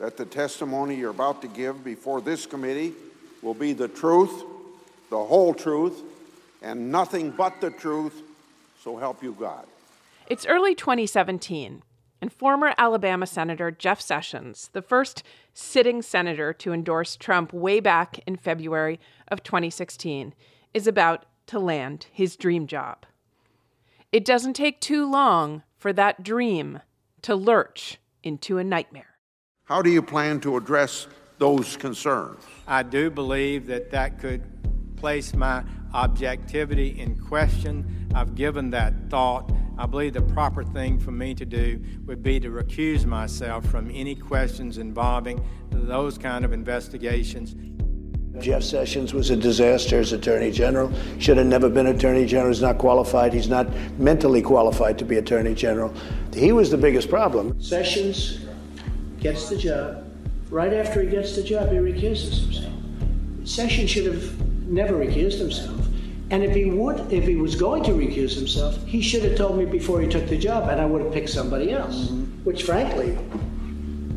That the testimony you're about to give before this committee will be the truth, the whole truth, and nothing but the truth, so help you God. It's early 2017, and former Alabama Senator Jeff Sessions, the first sitting senator to endorse Trump way back in February of 2016, is about to land his dream job. It doesn't take too long for that dream to lurch into a nightmare. How do you plan to address those concerns? I do believe that that could place my objectivity in question. I've given that thought. I believe the proper thing for me to do would be to recuse myself from any questions involving those kind of investigations. Jeff Sessions was a disaster as Attorney General. Should have never been Attorney General. He's not qualified. He's not mentally qualified to be Attorney General. He was the biggest problem. Sessions gets the job. Right after he gets the job, he recuses himself. Sessions should have never recused himself. And if he would, if he was going to recuse himself, he should have told me before he took the job, and I would have picked somebody else. Mm-hmm. Which, frankly,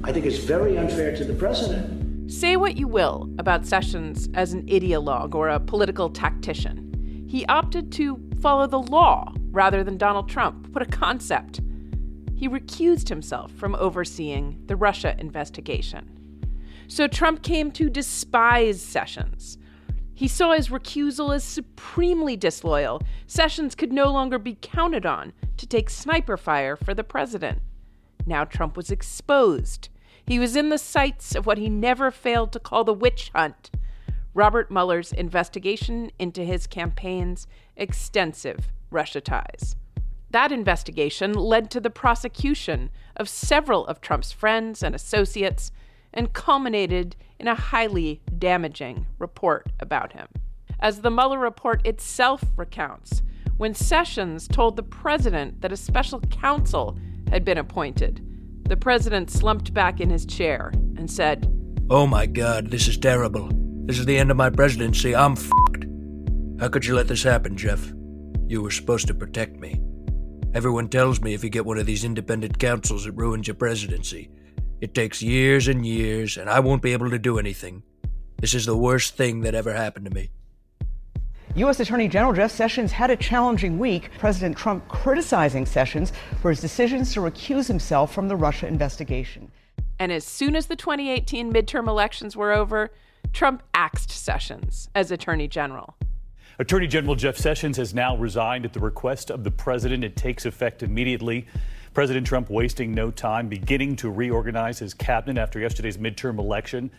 I think is very unfair to the president. Say what you will about Sessions as an ideologue or a political tactician. He opted to follow the law rather than Donald Trump, put a concept. He recused himself from overseeing the Russia investigation. So Trump came to despise Sessions. He saw his recusal as supremely disloyal. Sessions could no longer be counted on to take sniper fire for the president. Now Trump was exposed. He was in the sights of what he never failed to call the witch hunt Robert Mueller's investigation into his campaign's extensive Russia ties. That investigation led to the prosecution of several of Trump's friends and associates and culminated in a highly damaging report about him. As the Mueller report itself recounts, when Sessions told the president that a special counsel had been appointed, the president slumped back in his chair and said, Oh my god, this is terrible. This is the end of my presidency. I'm fucked. How could you let this happen, Jeff? You were supposed to protect me. Everyone tells me if you get one of these independent counsels, it ruins your presidency. It takes years and years, and I won't be able to do anything. This is the worst thing that ever happened to me. U.S. Attorney General Jeff Sessions had a challenging week. President Trump criticizing Sessions for his decisions to recuse himself from the Russia investigation. And as soon as the 2018 midterm elections were over, Trump axed Sessions as Attorney General. Attorney General Jeff Sessions has now resigned at the request of the president. It takes effect immediately. President Trump wasting no time beginning to reorganize his cabinet after yesterday's midterm election.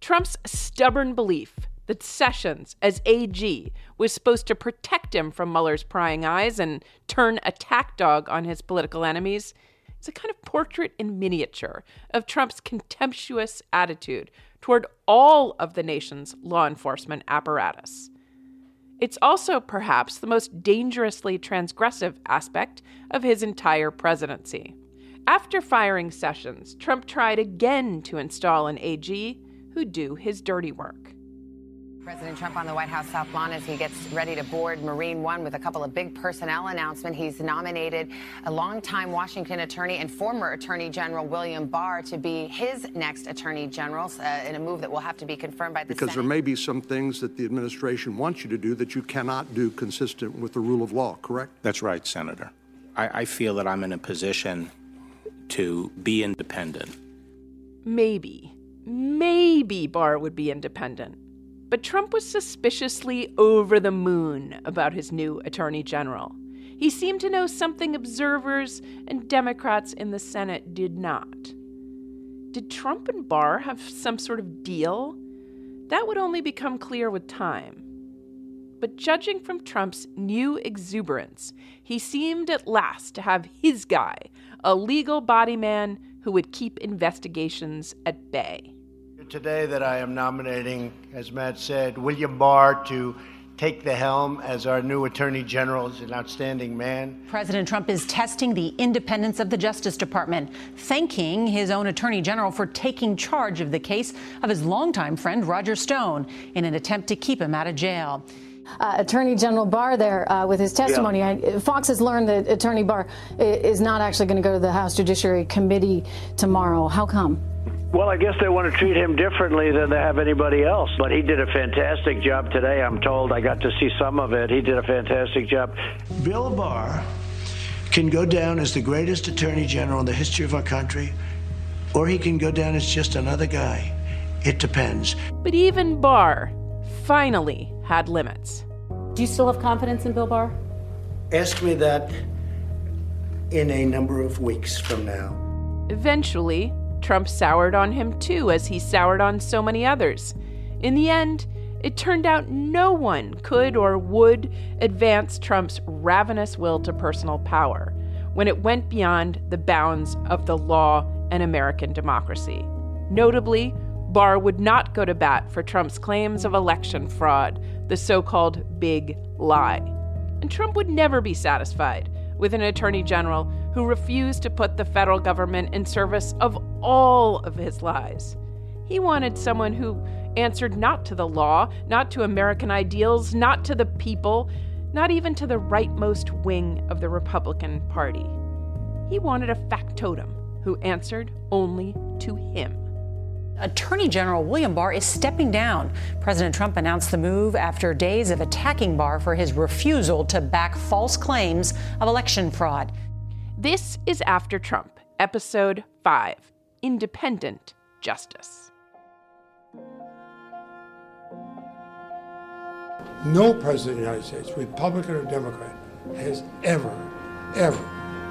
Trump's stubborn belief that Sessions, as AG, was supposed to protect him from Mueller's prying eyes and turn attack dog on his political enemies is a kind of portrait in miniature of Trump's contemptuous attitude toward all of the nation's law enforcement apparatus. It's also perhaps the most dangerously transgressive aspect of his entire presidency. After firing Sessions, Trump tried again to install an AG who'd do his dirty work. President Trump on the White House South Lawn as he gets ready to board Marine One with a couple of big personnel announcements. He's nominated a longtime Washington attorney and former Attorney General William Barr to be his next Attorney General uh, in a move that will have to be confirmed by the Because Senate. there may be some things that the administration wants you to do that you cannot do consistent with the rule of law, correct? That's right, Senator. I, I feel that I'm in a position to be independent. Maybe, maybe Barr would be independent. But Trump was suspiciously over the moon about his new attorney general. He seemed to know something observers and Democrats in the Senate did not. Did Trump and Barr have some sort of deal? That would only become clear with time. but judging from Trump's new exuberance, he seemed at last to have his guy, a legal body man who would keep investigations at bay. Today, that I am nominating, as Matt said, William Barr to take the helm as our new Attorney General. He's an outstanding man. President Trump is testing the independence of the Justice Department, thanking his own Attorney General for taking charge of the case of his longtime friend Roger Stone in an attempt to keep him out of jail. Uh, Attorney General Barr there uh, with his testimony. Yeah. I, Fox has learned that Attorney Barr is not actually going to go to the House Judiciary Committee tomorrow. How come? Well, I guess they want to treat him differently than they have anybody else. But he did a fantastic job today. I'm told I got to see some of it. He did a fantastic job. Bill Barr can go down as the greatest attorney general in the history of our country, or he can go down as just another guy. It depends. But even Barr finally had limits. Do you still have confidence in Bill Barr? Ask me that in a number of weeks from now. Eventually, Trump soured on him too, as he soured on so many others. In the end, it turned out no one could or would advance Trump's ravenous will to personal power when it went beyond the bounds of the law and American democracy. Notably, Barr would not go to bat for Trump's claims of election fraud, the so called big lie. And Trump would never be satisfied with an attorney general who refused to put the federal government in service of all of his lies. He wanted someone who answered not to the law, not to American ideals, not to the people, not even to the rightmost wing of the Republican Party. He wanted a factotum who answered only to him. Attorney General William Barr is stepping down. President Trump announced the move after days of attacking Barr for his refusal to back false claims of election fraud. This is After Trump, Episode 5 Independent Justice. No president of the United States, Republican or Democrat, has ever, ever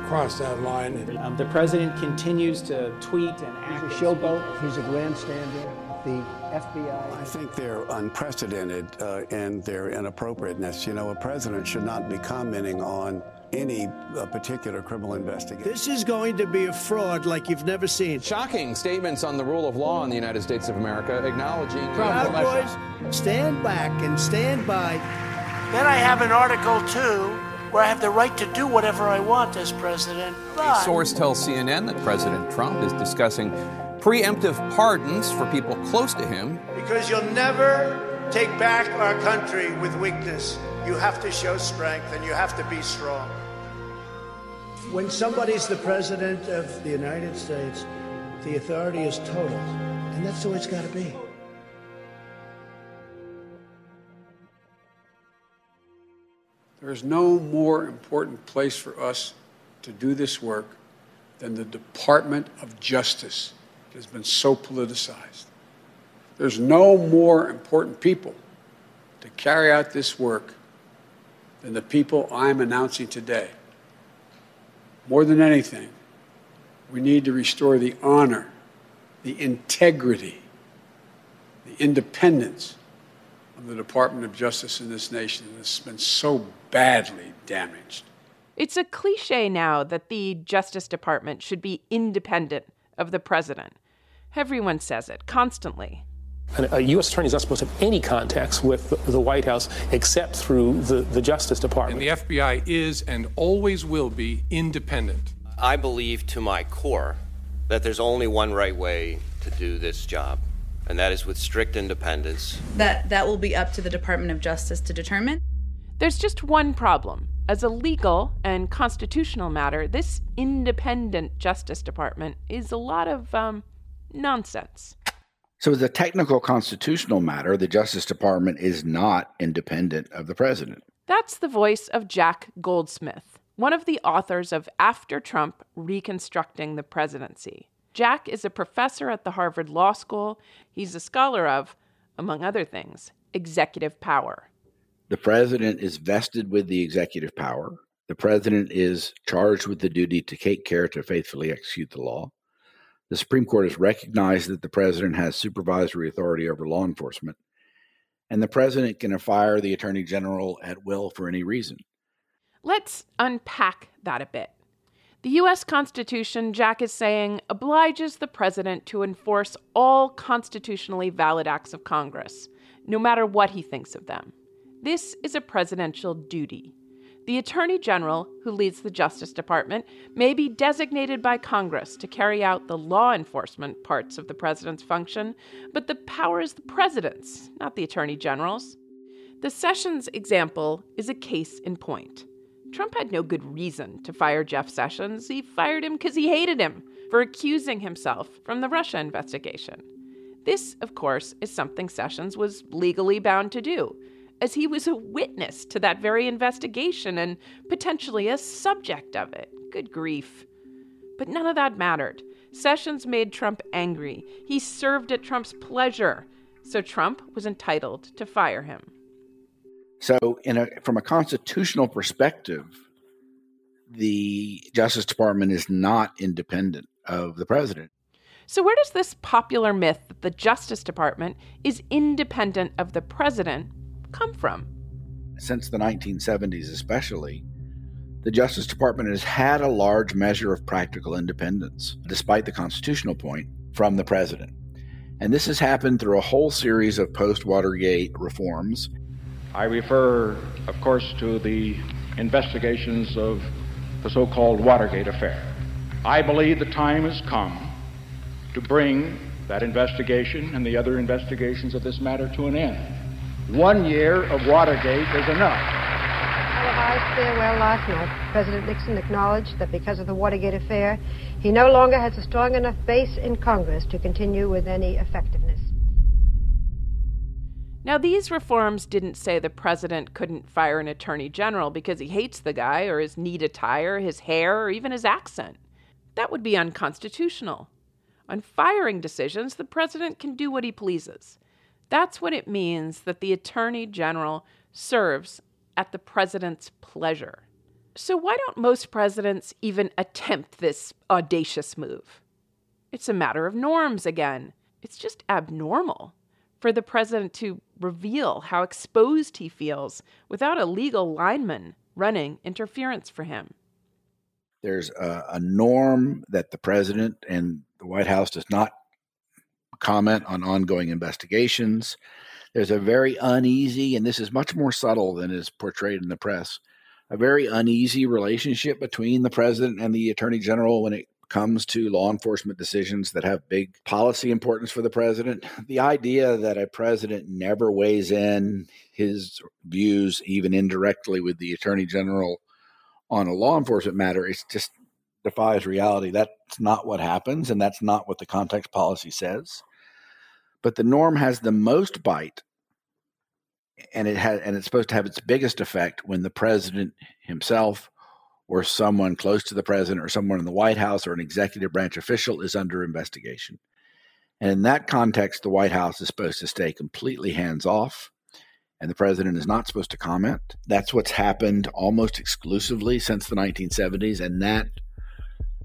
crossed that line. Um, the president continues to tweet and act. He's a showboat. He's a grandstander. The FBI. I think they're unprecedented uh, in their inappropriateness. You know, a president should not be commenting on any uh, particular criminal investigation. This is going to be a fraud like you've never seen. Shocking statements on the rule of law in the United States of America, acknowledging. Proud boys, stand back and stand by. Then I have an article too where I have the right to do whatever I want as president. But... A source tells CNN that President Trump is discussing preemptive pardons for people close to him. Because you'll never take back our country with weakness. You have to show strength and you have to be strong. When somebody's the president of the United States, the authority is total. And that's the way it's got to be. There is no more important place for us to do this work than the Department of Justice that has been so politicized. There's no more important people to carry out this work than the people I'm announcing today. More than anything, we need to restore the honor, the integrity, the independence of the Department of Justice in this nation that's been so badly damaged. It's a cliche now that the Justice Department should be independent of the president. Everyone says it constantly. A U.S. attorney is not supposed to have any contacts with the White House except through the, the Justice Department. And the FBI is and always will be independent. I believe to my core that there's only one right way to do this job, and that is with strict independence. That that will be up to the Department of Justice to determine. There's just one problem. As a legal and constitutional matter, this independent Justice Department is a lot of um, nonsense. So, as a technical constitutional matter, the Justice Department is not independent of the president. That's the voice of Jack Goldsmith, one of the authors of After Trump Reconstructing the Presidency. Jack is a professor at the Harvard Law School. He's a scholar of, among other things, executive power. The president is vested with the executive power. The president is charged with the duty to take care to faithfully execute the law. The Supreme Court has recognized that the president has supervisory authority over law enforcement. and the president can fire the attorney general at will for any reason. Let's unpack that a bit. The U.S. Constitution, Jack is saying, obliges the president to enforce all constitutionally valid acts of Congress, no matter what he thinks of them. This is a presidential duty. The Attorney General, who leads the Justice Department, may be designated by Congress to carry out the law enforcement parts of the President's function, but the power is the President's, not the Attorney General's. The Sessions example is a case in point. Trump had no good reason to fire Jeff Sessions. He fired him because he hated him for accusing himself from the Russia investigation. This, of course, is something Sessions was legally bound to do as he was a witness to that very investigation and potentially a subject of it. Good grief. But none of that mattered. Sessions made Trump angry. He served at Trump's pleasure. So Trump was entitled to fire him. So, a, from a constitutional perspective, the Justice Department is not independent of the president. So, where does this popular myth that the Justice Department is independent of the president come from? Since the 1970s, especially, the Justice Department has had a large measure of practical independence, despite the constitutional point, from the president. And this has happened through a whole series of post Watergate reforms. I refer, of course, to the investigations of the so called Watergate affair. I believe the time has come to bring that investigation and the other investigations of this matter to an end. One year of Watergate is enough. Televised farewell last night, President Nixon acknowledged that because of the Watergate affair, he no longer has a strong enough base in Congress to continue with any effectiveness. Now, these reforms didn't say the president couldn't fire an attorney general because he hates the guy or his neat attire, his hair, or even his accent. That would be unconstitutional. On firing decisions, the president can do what he pleases. That's what it means that the Attorney General serves at the president's pleasure. So, why don't most presidents even attempt this audacious move? It's a matter of norms again. It's just abnormal for the president to reveal how exposed he feels without a legal lineman running interference for him. There's a, a norm that the president and the White House does not comment on ongoing investigations. There's a very uneasy, and this is much more subtle than is portrayed in the press, a very uneasy relationship between the president and the attorney general when it comes to law enforcement decisions that have big policy importance for the president. The idea that a president never weighs in his views, even indirectly, with the attorney general on a law enforcement matter is just defies reality. That's not what happens, and that's not what the contacts policy says but the norm has the most bite and it has and it's supposed to have its biggest effect when the president himself or someone close to the president or someone in the White House or an executive branch official is under investigation. And in that context, the White House is supposed to stay completely hands off and the president is not supposed to comment. That's what's happened almost exclusively since the 1970s. And that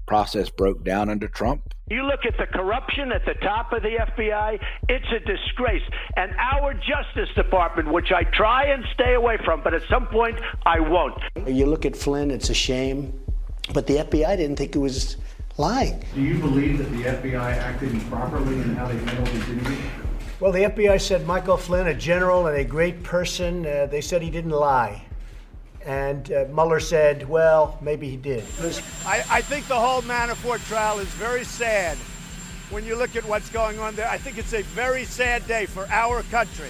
process broke down under Trump. You look at the corruption at the top of the FBI, it's a disgrace. And our Justice Department, which I try and stay away from, but at some point I won't. You look at Flynn, it's a shame, but the FBI didn't think it was lying. Do you believe that the FBI acted improperly in how they handled his interview? Well, the FBI said Michael Flynn, a general and a great person, uh, they said he didn't lie. And uh, Mueller said, well, maybe he did. I, I think the whole Manafort trial is very sad when you look at what's going on there. I think it's a very sad day for our country.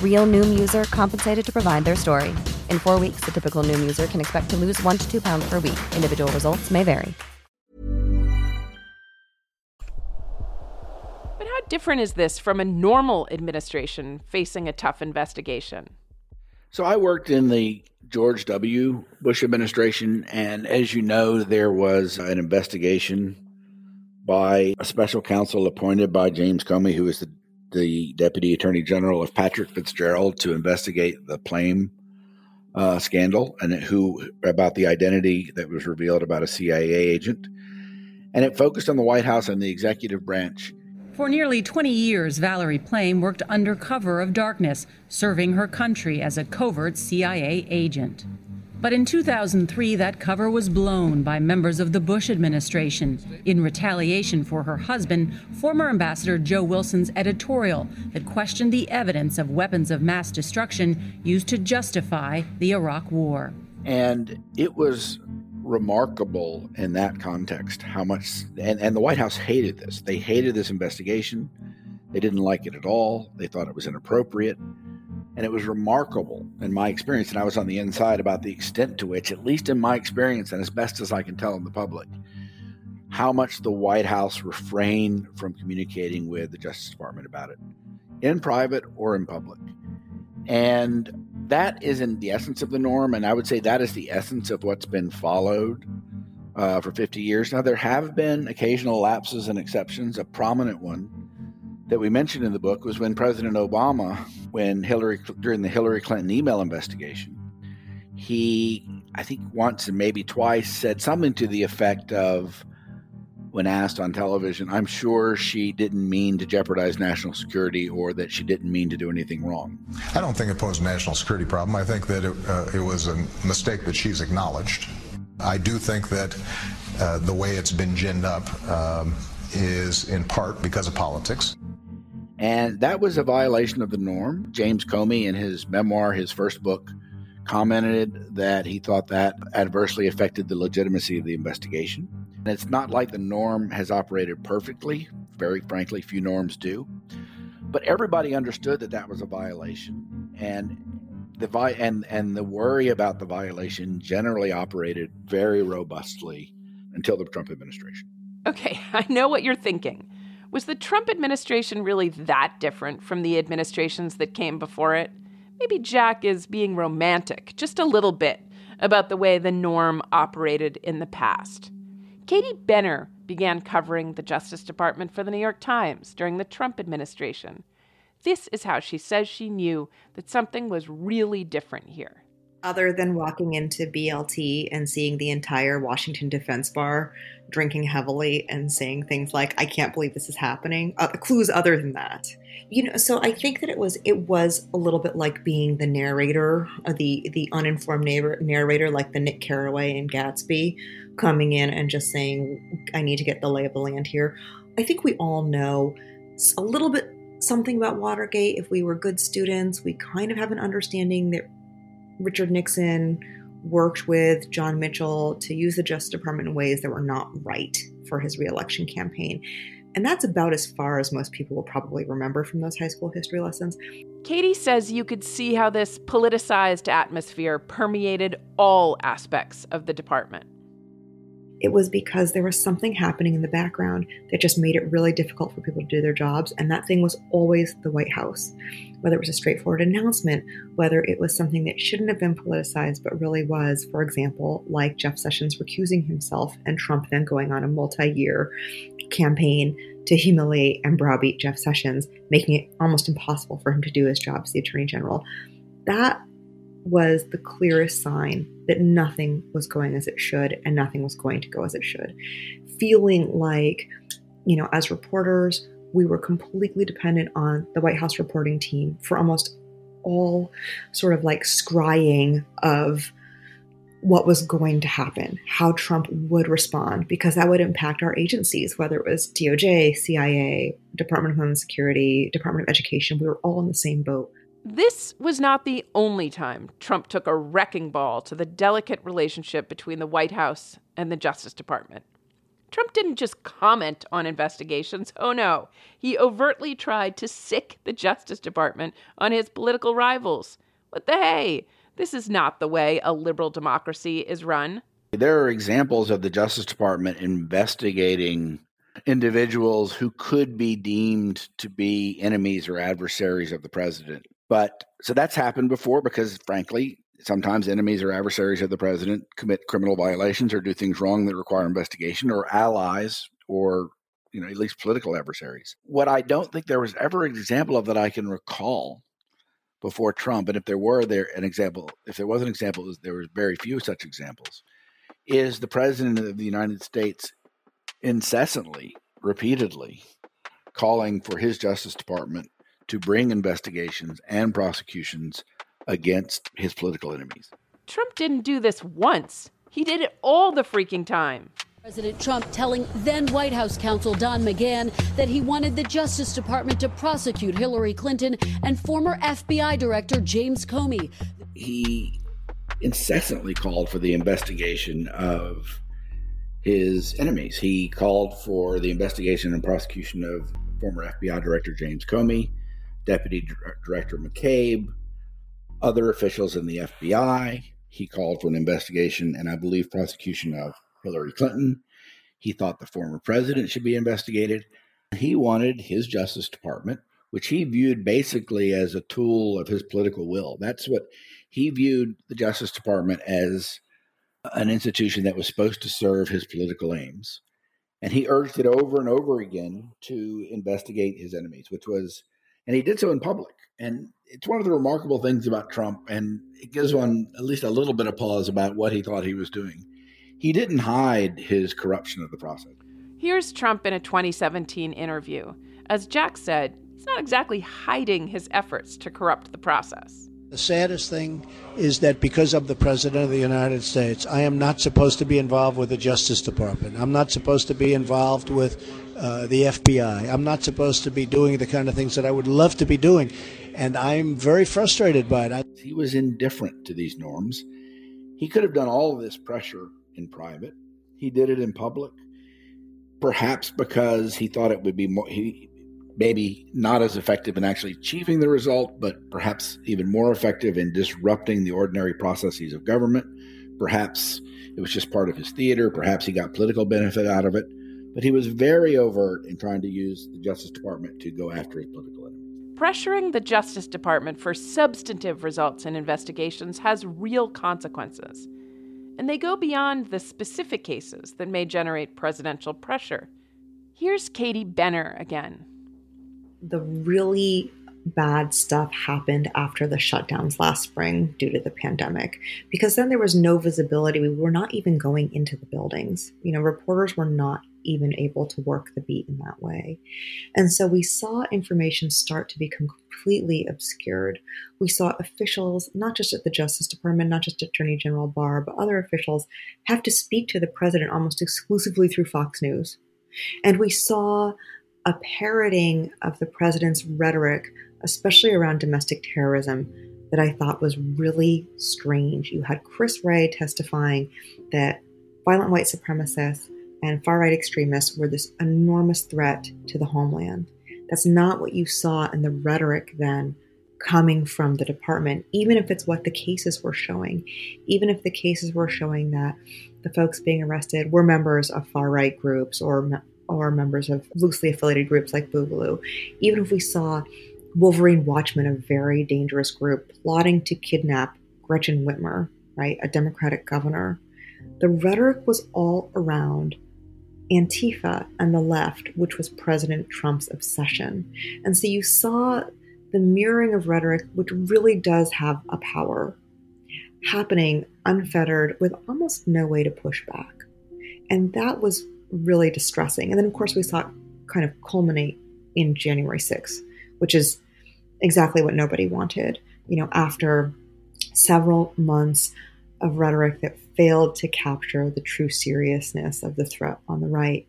Real Noom user compensated to provide their story. In four weeks, the typical Noom user can expect to lose one to two pounds per week. Individual results may vary. But how different is this from a normal administration facing a tough investigation? So I worked in the George W. Bush administration, and as you know, there was an investigation by a special counsel appointed by James Comey, who was the, the Deputy Attorney General of Patrick Fitzgerald, to investigate the Plame uh, scandal and who about the identity that was revealed about a CIA agent. And it focused on the White House and the executive branch. For nearly 20 years, Valerie Plame worked under cover of darkness, serving her country as a covert CIA agent. But in 2003, that cover was blown by members of the Bush administration in retaliation for her husband, former Ambassador Joe Wilson's editorial that questioned the evidence of weapons of mass destruction used to justify the Iraq War. And it was remarkable in that context how much, and, and the White House hated this. They hated this investigation. They didn't like it at all. They thought it was inappropriate. And it was remarkable in my experience, and I was on the inside about the extent to which, at least in my experience, and as best as I can tell in the public, how much the White House refrained from communicating with the Justice Department about it, in private or in public. And that isn't the essence of the norm, and I would say that is the essence of what's been followed uh, for 50 years. Now, there have been occasional lapses and exceptions. A prominent one that we mentioned in the book was when President Obama, when Hillary during the Hillary Clinton email investigation, he I think once and maybe twice said something to the effect of when asked on television, I'm sure she didn't mean to jeopardize national security or that she didn't mean to do anything wrong. I don't think it posed a national security problem. I think that it, uh, it was a mistake that she's acknowledged. I do think that uh, the way it's been ginned up um, is in part because of politics. And that was a violation of the norm. James Comey, in his memoir, his first book, commented that he thought that adversely affected the legitimacy of the investigation. And it's not like the norm has operated perfectly. Very frankly, few norms do. But everybody understood that that was a violation. And the vi- and and the worry about the violation generally operated very robustly until the Trump administration. Okay, I know what you're thinking. Was the Trump administration really that different from the administrations that came before it? Maybe Jack is being romantic, just a little bit, about the way the norm operated in the past. Katie Benner began covering the Justice Department for the New York Times during the Trump administration. This is how she says she knew that something was really different here other than walking into BLT and seeing the entire Washington Defense Bar drinking heavily and saying things like "I can't believe this is happening," uh, clues other than that. You know, so I think that it was it was a little bit like being the narrator, uh, the the uninformed neighbor, narrator, like the Nick Carraway in Gatsby, coming in and just saying, "I need to get the lay of the land here." I think we all know a little bit something about Watergate. If we were good students, we kind of have an understanding that Richard Nixon worked with John Mitchell to use the Justice Department in ways that were not right for his reelection campaign. And that's about as far as most people will probably remember from those high school history lessons. Katie says you could see how this politicized atmosphere permeated all aspects of the department. It was because there was something happening in the background that just made it really difficult for people to do their jobs. And that thing was always the White House. Whether it was a straightforward announcement, whether it was something that shouldn't have been politicized but really was, for example, like Jeff Sessions recusing himself and Trump then going on a multi year campaign to humiliate and browbeat Jeff Sessions, making it almost impossible for him to do his job as the Attorney General. That was the clearest sign that nothing was going as it should and nothing was going to go as it should. Feeling like, you know, as reporters, we were completely dependent on the White House reporting team for almost all sort of like scrying of what was going to happen, how Trump would respond, because that would impact our agencies, whether it was DOJ, CIA, Department of Homeland Security, Department of Education. We were all in the same boat. This was not the only time Trump took a wrecking ball to the delicate relationship between the White House and the Justice Department. Trump didn't just comment on investigations. Oh no. He overtly tried to sic the Justice Department on his political rivals. What the hey? This is not the way a liberal democracy is run. There are examples of the Justice Department investigating individuals who could be deemed to be enemies or adversaries of the president. But so that's happened before because, frankly, sometimes enemies or adversaries of the president commit criminal violations or do things wrong that require investigation, or allies, or you know, at least political adversaries. What I don't think there was ever an example of that I can recall before Trump, and if there were there an example, if there was an example, there was very few such examples, is the president of the United States incessantly, repeatedly calling for his Justice Department to bring investigations and prosecutions against his political enemies. Trump didn't do this once, he did it all the freaking time. President Trump telling then White House counsel Don McGahn that he wanted the Justice Department to prosecute Hillary Clinton and former FBI Director James Comey. He incessantly called for the investigation of his enemies. He called for the investigation and prosecution of former FBI Director James Comey. Deputy Director McCabe, other officials in the FBI. He called for an investigation and I believe prosecution of Hillary Clinton. He thought the former president should be investigated. He wanted his Justice Department, which he viewed basically as a tool of his political will. That's what he viewed the Justice Department as uh, an institution that was supposed to serve his political aims. And he urged it over and over again to investigate his enemies, which was and he did so in public. And it's one of the remarkable things about Trump, and it gives one at least a little bit of pause about what he thought he was doing. He didn't hide his corruption of the process. Here's Trump in a 2017 interview. As Jack said, he's not exactly hiding his efforts to corrupt the process. The saddest thing is that because of the President of the United States, I am not supposed to be involved with the Justice Department. I'm not supposed to be involved with uh, the FBI. I'm not supposed to be doing the kind of things that I would love to be doing. And I'm very frustrated by it. He was indifferent to these norms. He could have done all of this pressure in private. He did it in public, perhaps because he thought it would be more, he, maybe not as effective in actually achieving the result, but perhaps even more effective in disrupting the ordinary processes of government. Perhaps it was just part of his theater. Perhaps he got political benefit out of it. But he was very overt in trying to use the Justice Department to go after his political enemies. Pressuring the Justice Department for substantive results in investigations has real consequences. And they go beyond the specific cases that may generate presidential pressure. Here's Katie Benner again the really bad stuff happened after the shutdowns last spring due to the pandemic because then there was no visibility. We were not even going into the buildings. You know, reporters were not even able to work the beat in that way. And so we saw information start to become completely obscured. We saw officials, not just at the Justice Department, not just Attorney General Barr, but other officials have to speak to the president almost exclusively through Fox News. And we saw a parroting of the president's rhetoric, especially around domestic terrorism, that I thought was really strange. You had Chris Wray testifying that violent white supremacists and far right extremists were this enormous threat to the homeland. That's not what you saw in the rhetoric then coming from the department, even if it's what the cases were showing, even if the cases were showing that the folks being arrested were members of far right groups or or members of loosely affiliated groups like Boogaloo, even if we saw Wolverine Watchmen, a very dangerous group, plotting to kidnap Gretchen Whitmer, right, a Democratic governor, the rhetoric was all around Antifa and the left, which was President Trump's obsession. And so you saw the mirroring of rhetoric, which really does have a power, happening unfettered with almost no way to push back. And that was really distressing. And then, of course, we saw it kind of culminate in January 6th, which is exactly what nobody wanted. You know, after several months of rhetoric that failed to capture the true seriousness of the threat on the right,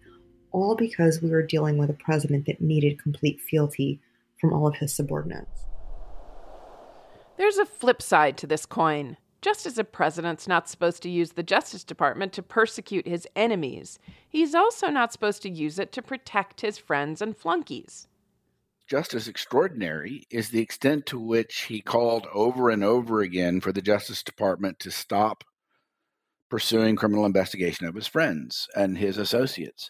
all because we were dealing with a president that needed complete fealty from all of his subordinates. There's a flip side to this coin. Just as a president's not supposed to use the Justice Department to persecute his enemies, he's also not supposed to use it to protect his friends and flunkies. Just as extraordinary is the extent to which he called over and over again for the Justice Department to stop pursuing criminal investigation of his friends and his associates.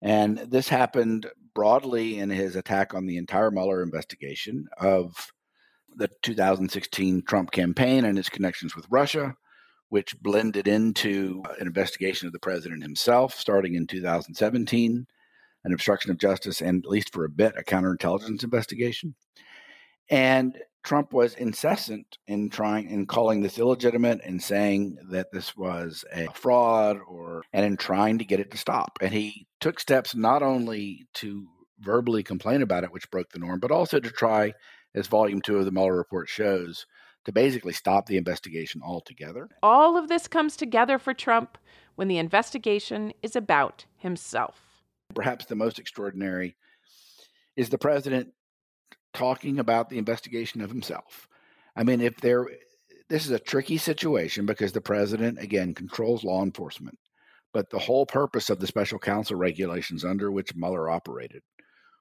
And this happened broadly in his attack on the entire Mueller investigation of the 2016 Trump campaign and its connections with Russia, which blended into an investigation of the president himself starting in 2017, an obstruction of justice, and at least for a bit, a counterintelligence investigation. And Trump was incessant in trying in calling this illegitimate and saying that this was a fraud or and in trying to get it to stop. And he took steps not only to verbally complain about it, which broke the norm, but also to try, as volume two of the Mueller report shows, to basically stop the investigation altogether. All of this comes together for Trump when the investigation is about himself. Perhaps the most extraordinary is the president talking about the investigation of himself. I mean, if there, this is a tricky situation because the president, again, controls law enforcement. But the whole purpose of the special counsel regulations under which Mueller operated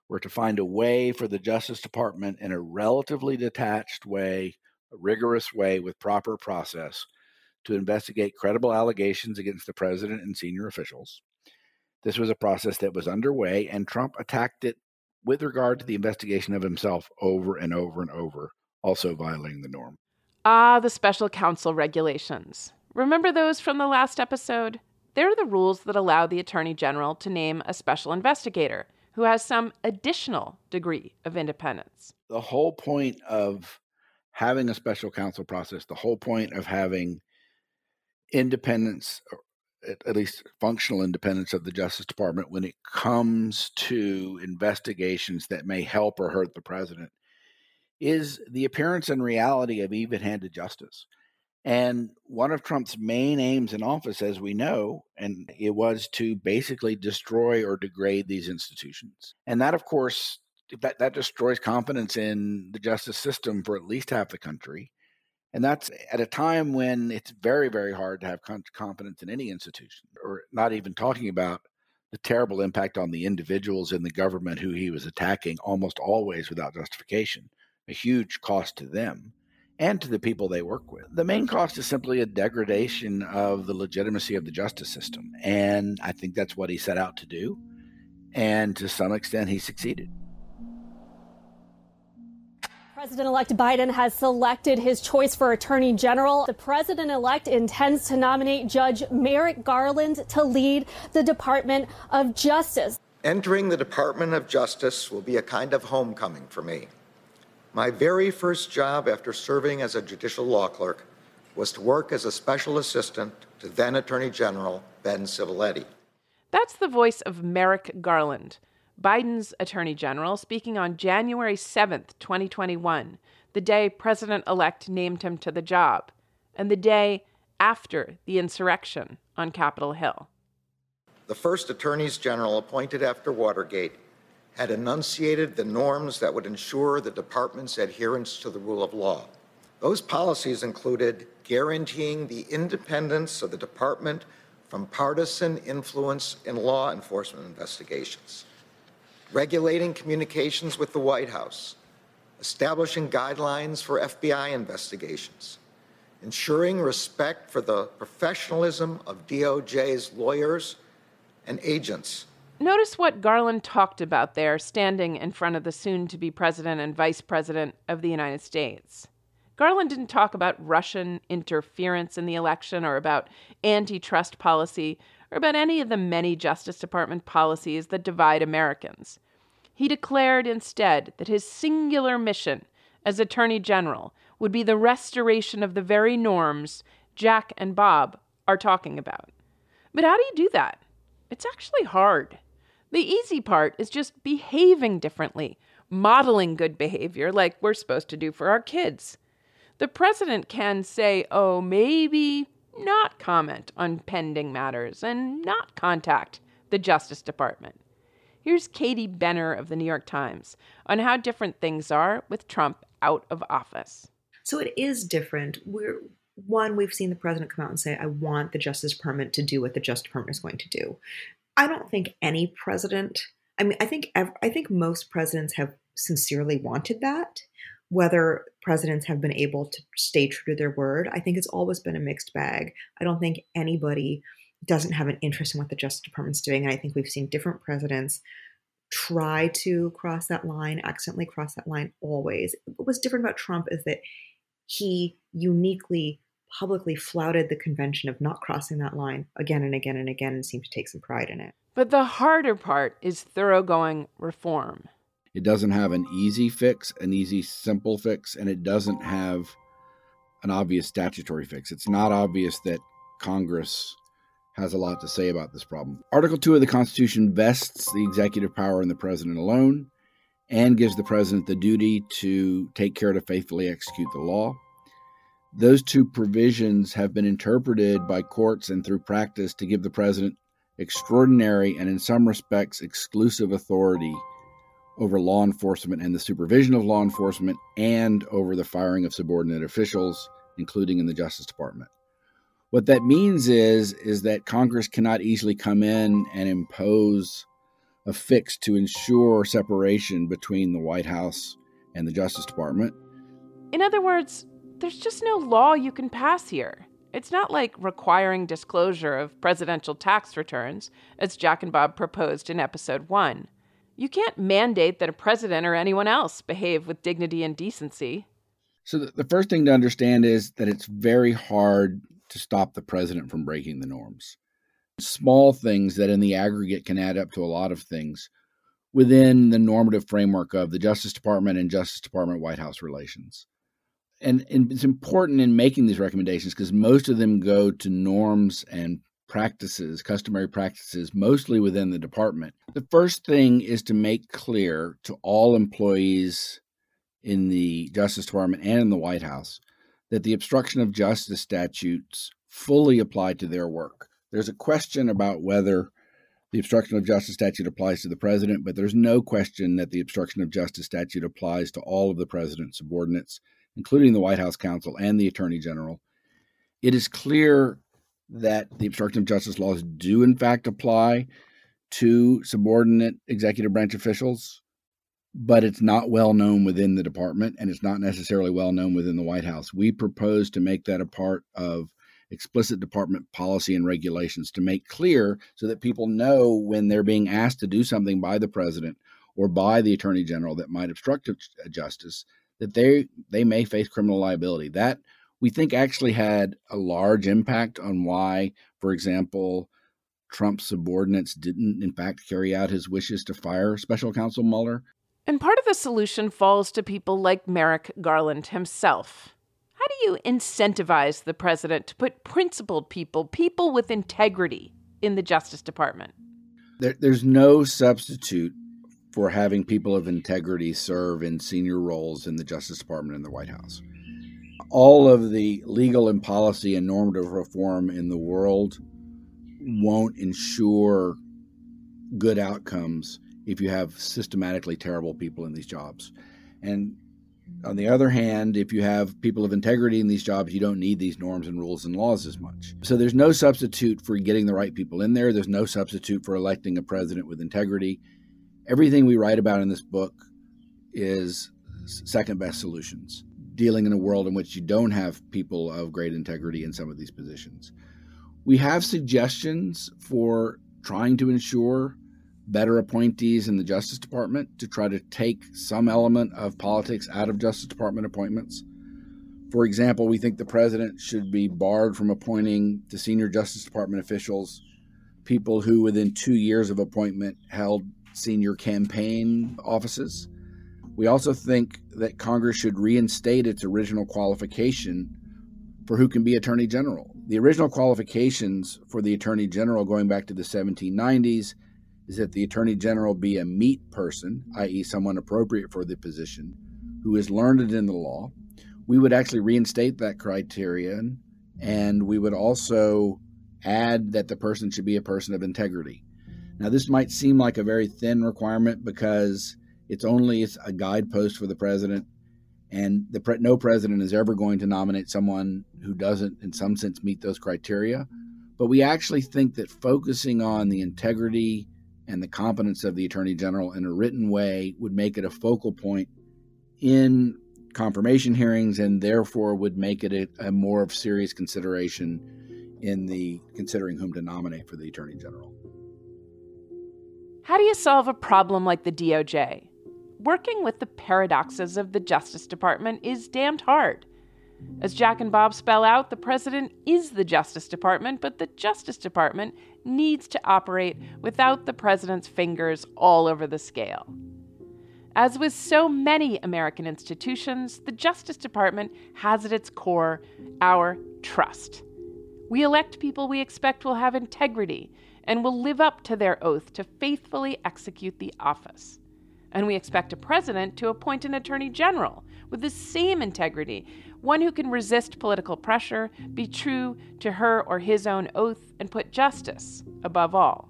were to find a way for the Justice Department in a relatively detached way, a rigorous way with proper process to investigate credible allegations against the president and senior officials. This was a process that was underway, and Trump attacked it with regard to the investigation of himself over and over and over, also violating the norm. Ah, the special counsel regulations. Remember those from the last episode? They're the rules that allow the Attorney General to name a special investigator who has some additional degree of independence. The whole point of having a special counsel process, the whole point of having independence, at least functional independence of the Justice Department when it comes to investigations that may help or hurt the president is the appearance and reality of even handed justice. And one of Trump's main aims in office, as we know, and it was to basically destroy or degrade these institutions. And that, of course, that, that destroys confidence in the justice system for at least half the country. And that's at a time when it's very, very hard to have confidence in any institution, or not even talking about the terrible impact on the individuals in the government who he was attacking almost always without justification, a huge cost to them and to the people they work with. The main cost is simply a degradation of the legitimacy of the justice system. And I think that's what he set out to do. And to some extent, he succeeded. President elect Biden has selected his choice for Attorney General. The president elect intends to nominate Judge Merrick Garland to lead the Department of Justice. Entering the Department of Justice will be a kind of homecoming for me. My very first job after serving as a judicial law clerk was to work as a special assistant to then Attorney General Ben Civiletti. That's the voice of Merrick Garland, Biden's Attorney General, speaking on January 7, 2021, the day President elect named him to the job, and the day after the insurrection on Capitol Hill. The first attorneys general appointed after Watergate had enunciated the norms that would ensure the department's adherence to the rule of law. Those policies included guaranteeing the independence of the department from partisan influence in law enforcement investigations, regulating communications with the White House, establishing guidelines for FBI investigations, ensuring respect for the professionalism of DOJ's lawyers and agents. Notice what Garland talked about there, standing in front of the soon to be president and vice president of the United States. Garland didn't talk about Russian interference in the election or about antitrust policy or about any of the many Justice Department policies that divide Americans. He declared instead that his singular mission as Attorney General would be the restoration of the very norms Jack and Bob are talking about. But how do you do that? It's actually hard. The easy part is just behaving differently, modeling good behavior like we're supposed to do for our kids. The president can say, oh, maybe not comment on pending matters and not contact the Justice Department. Here's Katie Benner of the New York Times on how different things are with Trump out of office. So it is different. We're one, we've seen the president come out and say, I want the Justice Department to do what the Justice Department is going to do. I don't think any president, I mean, I think I think most presidents have sincerely wanted that. Whether presidents have been able to stay true to their word, I think it's always been a mixed bag. I don't think anybody doesn't have an interest in what the Justice Department's doing. And I think we've seen different presidents try to cross that line, accidentally cross that line always. What was different about Trump is that he uniquely publicly flouted the convention of not crossing that line again and again and again and seemed to take some pride in it. But the harder part is thoroughgoing reform. It doesn't have an easy fix, an easy, simple fix, and it doesn't have an obvious statutory fix. It's not obvious that Congress has a lot to say about this problem. Article 2 of the Constitution vests the executive power in the president alone and gives the president the duty to take care to faithfully execute the law. Those two provisions have been interpreted by courts and through practice to give the president extraordinary and, in some respects, exclusive authority over law enforcement and the supervision of law enforcement and over the firing of subordinate officials, including in the Justice Department. What that means is is that Congress cannot easily come in and impose a fix to ensure separation between the White House and the Justice Department. In other words, there's just no law you can pass here. It's not like requiring disclosure of presidential tax returns, as Jack and Bob proposed in episode one. You can't mandate that a president or anyone else behave with dignity and decency. So, the first thing to understand is that it's very hard to stop the president from breaking the norms. Small things that in the aggregate can add up to a lot of things within the normative framework of the Justice Department and Justice Department White House relations and, and it's important in making these recommendations because most of them go to norms and practices, customary practices, mostly within the department. The first thing is to make clear to all employees in the Justice Department and in the White House that the obstruction of justice statutes fully apply to their work. There's a question about whether the obstruction of justice statute applies to the president, but there's no question that the obstruction of justice statute applies to all of the president's subordinates including the White House counsel and the Attorney General. It is clear that the obstruction of justice laws do, in fact, apply to subordinate executive branch officials, but it's not well known within the department and it's not necessarily well known within the White House. We propose to make that a part of explicit department policy and regulations to make clear so that people know when they're being asked to do something by the president or by the attorney general that might obstruct justice that they they may face criminal liability. That we think actually had a large impact on why, for example, Trump's subordinates didn't in fact carry out his wishes to fire special counsel Mueller. And part of the solution falls to people like Merrick Garland himself. How do you incentivize the president to put principled people, people with integrity, in the Justice Department? There, there's no substitute for having people of integrity serve in senior roles in the Justice Department and the White House. All of the legal and policy and normative reform in the world won't ensure good outcomes if you have systematically terrible people in these jobs. And on the other hand, if you have people of integrity in these jobs, you don't need these norms and rules and laws as much. So there's no substitute for getting the right people in there. There's no substitute for electing a president with integrity everything we write about in this book is second best solutions, dealing in a world in which you don't have people of great integrity in some of these positions. We have suggestions for trying to ensure better appointees in the Justice Department to try to take some element of politics out of Justice Department appointments. For example, we think the president should be barred from appointing to senior Justice Department officials people who, within two years of appointment, held senior campaign offices. We also think that Congress should reinstate its original qualification for who can be Attorney General. The original qualifications for the Attorney General going back to the 1790s is that the Attorney General be a meet person, i.e., someone appropriate for the position, who is learned in the law. We would actually reinstate that criterion, and we would also add that the person should be a person of integrity. Now, this might seem like a very thin requirement because it's only a guidepost for the president, and the pre- no president is ever going to nominate someone who doesn't, in some sense, meet those criteria. But we actually think that focusing on the integrity and the competence of the Attorney General in a written way would make it a focal point in confirmation hearings and therefore would make it a, a more of serious consideration in the considering whom to nominate for the Attorney General. How do you solve a problem like the DOJ? Working with the paradoxes of the Justice Department is damned hard. As Jack and Bob spell out, the president is the Justice Department, but the Justice Department needs to operate without the president's fingers all over the scale. As with so many American institutions, the Justice Department has at its core our trust. We elect people we expect will have integrity and will live up to their oath to faithfully execute the office. And we expect a president to appoint an attorney general with the same integrity one who can resist political pressure, be true to her or his own oath, and put justice above all.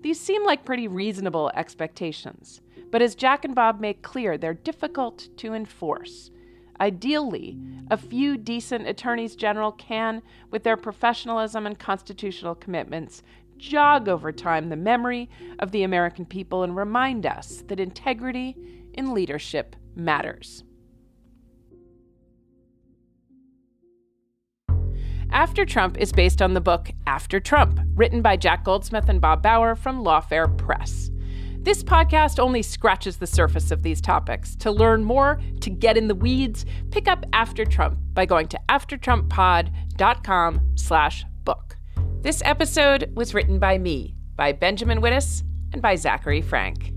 These seem like pretty reasonable expectations, but as Jack and Bob make clear, they're difficult to enforce. Ideally, a few decent attorneys general can, with their professionalism and constitutional commitments, jog over time the memory of the American people and remind us that integrity in leadership matters. After Trump is based on the book After Trump, written by Jack Goldsmith and Bob Bauer from Lawfare Press. This podcast only scratches the surface of these topics. To learn more, to get in the weeds, pick up After Trump by going to aftertrumppod.com slash book. This episode was written by me, by Benjamin Wittes, and by Zachary Frank.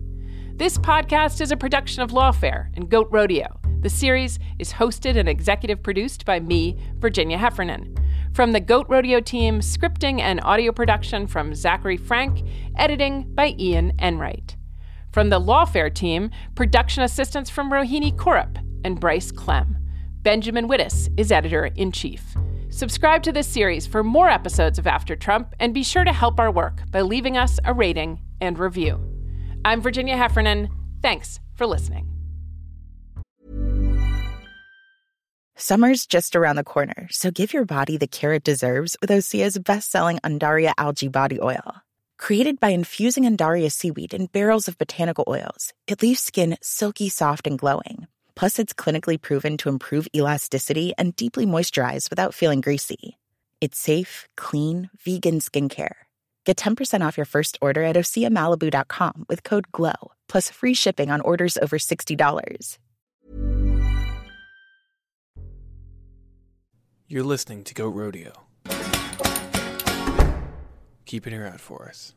This podcast is a production of Lawfare and Goat Rodeo. The series is hosted and executive produced by me, Virginia Heffernan. From the Goat Rodeo team, scripting and audio production from Zachary Frank, editing by Ian Enright. From the Lawfare team, production assistance from Rohini Kurup and Bryce Klehm. Benjamin Wittes is editor in chief. Subscribe to this series for more episodes of After Trump and be sure to help our work by leaving us a rating and review. I'm Virginia Heffernan. Thanks for listening. Summer's just around the corner, so give your body the care it deserves with Osea's best-selling Undaria algae body oil. Created by infusing Undaria seaweed in barrels of botanical oils, it leaves skin silky soft and glowing. Plus, it's clinically proven to improve elasticity and deeply moisturize without feeling greasy. It's safe, clean, vegan skincare. Get 10% off your first order at OseaMalibu.com with code GLOW, plus free shipping on orders over $60. You're listening to Goat Rodeo. Keep an ear out for us.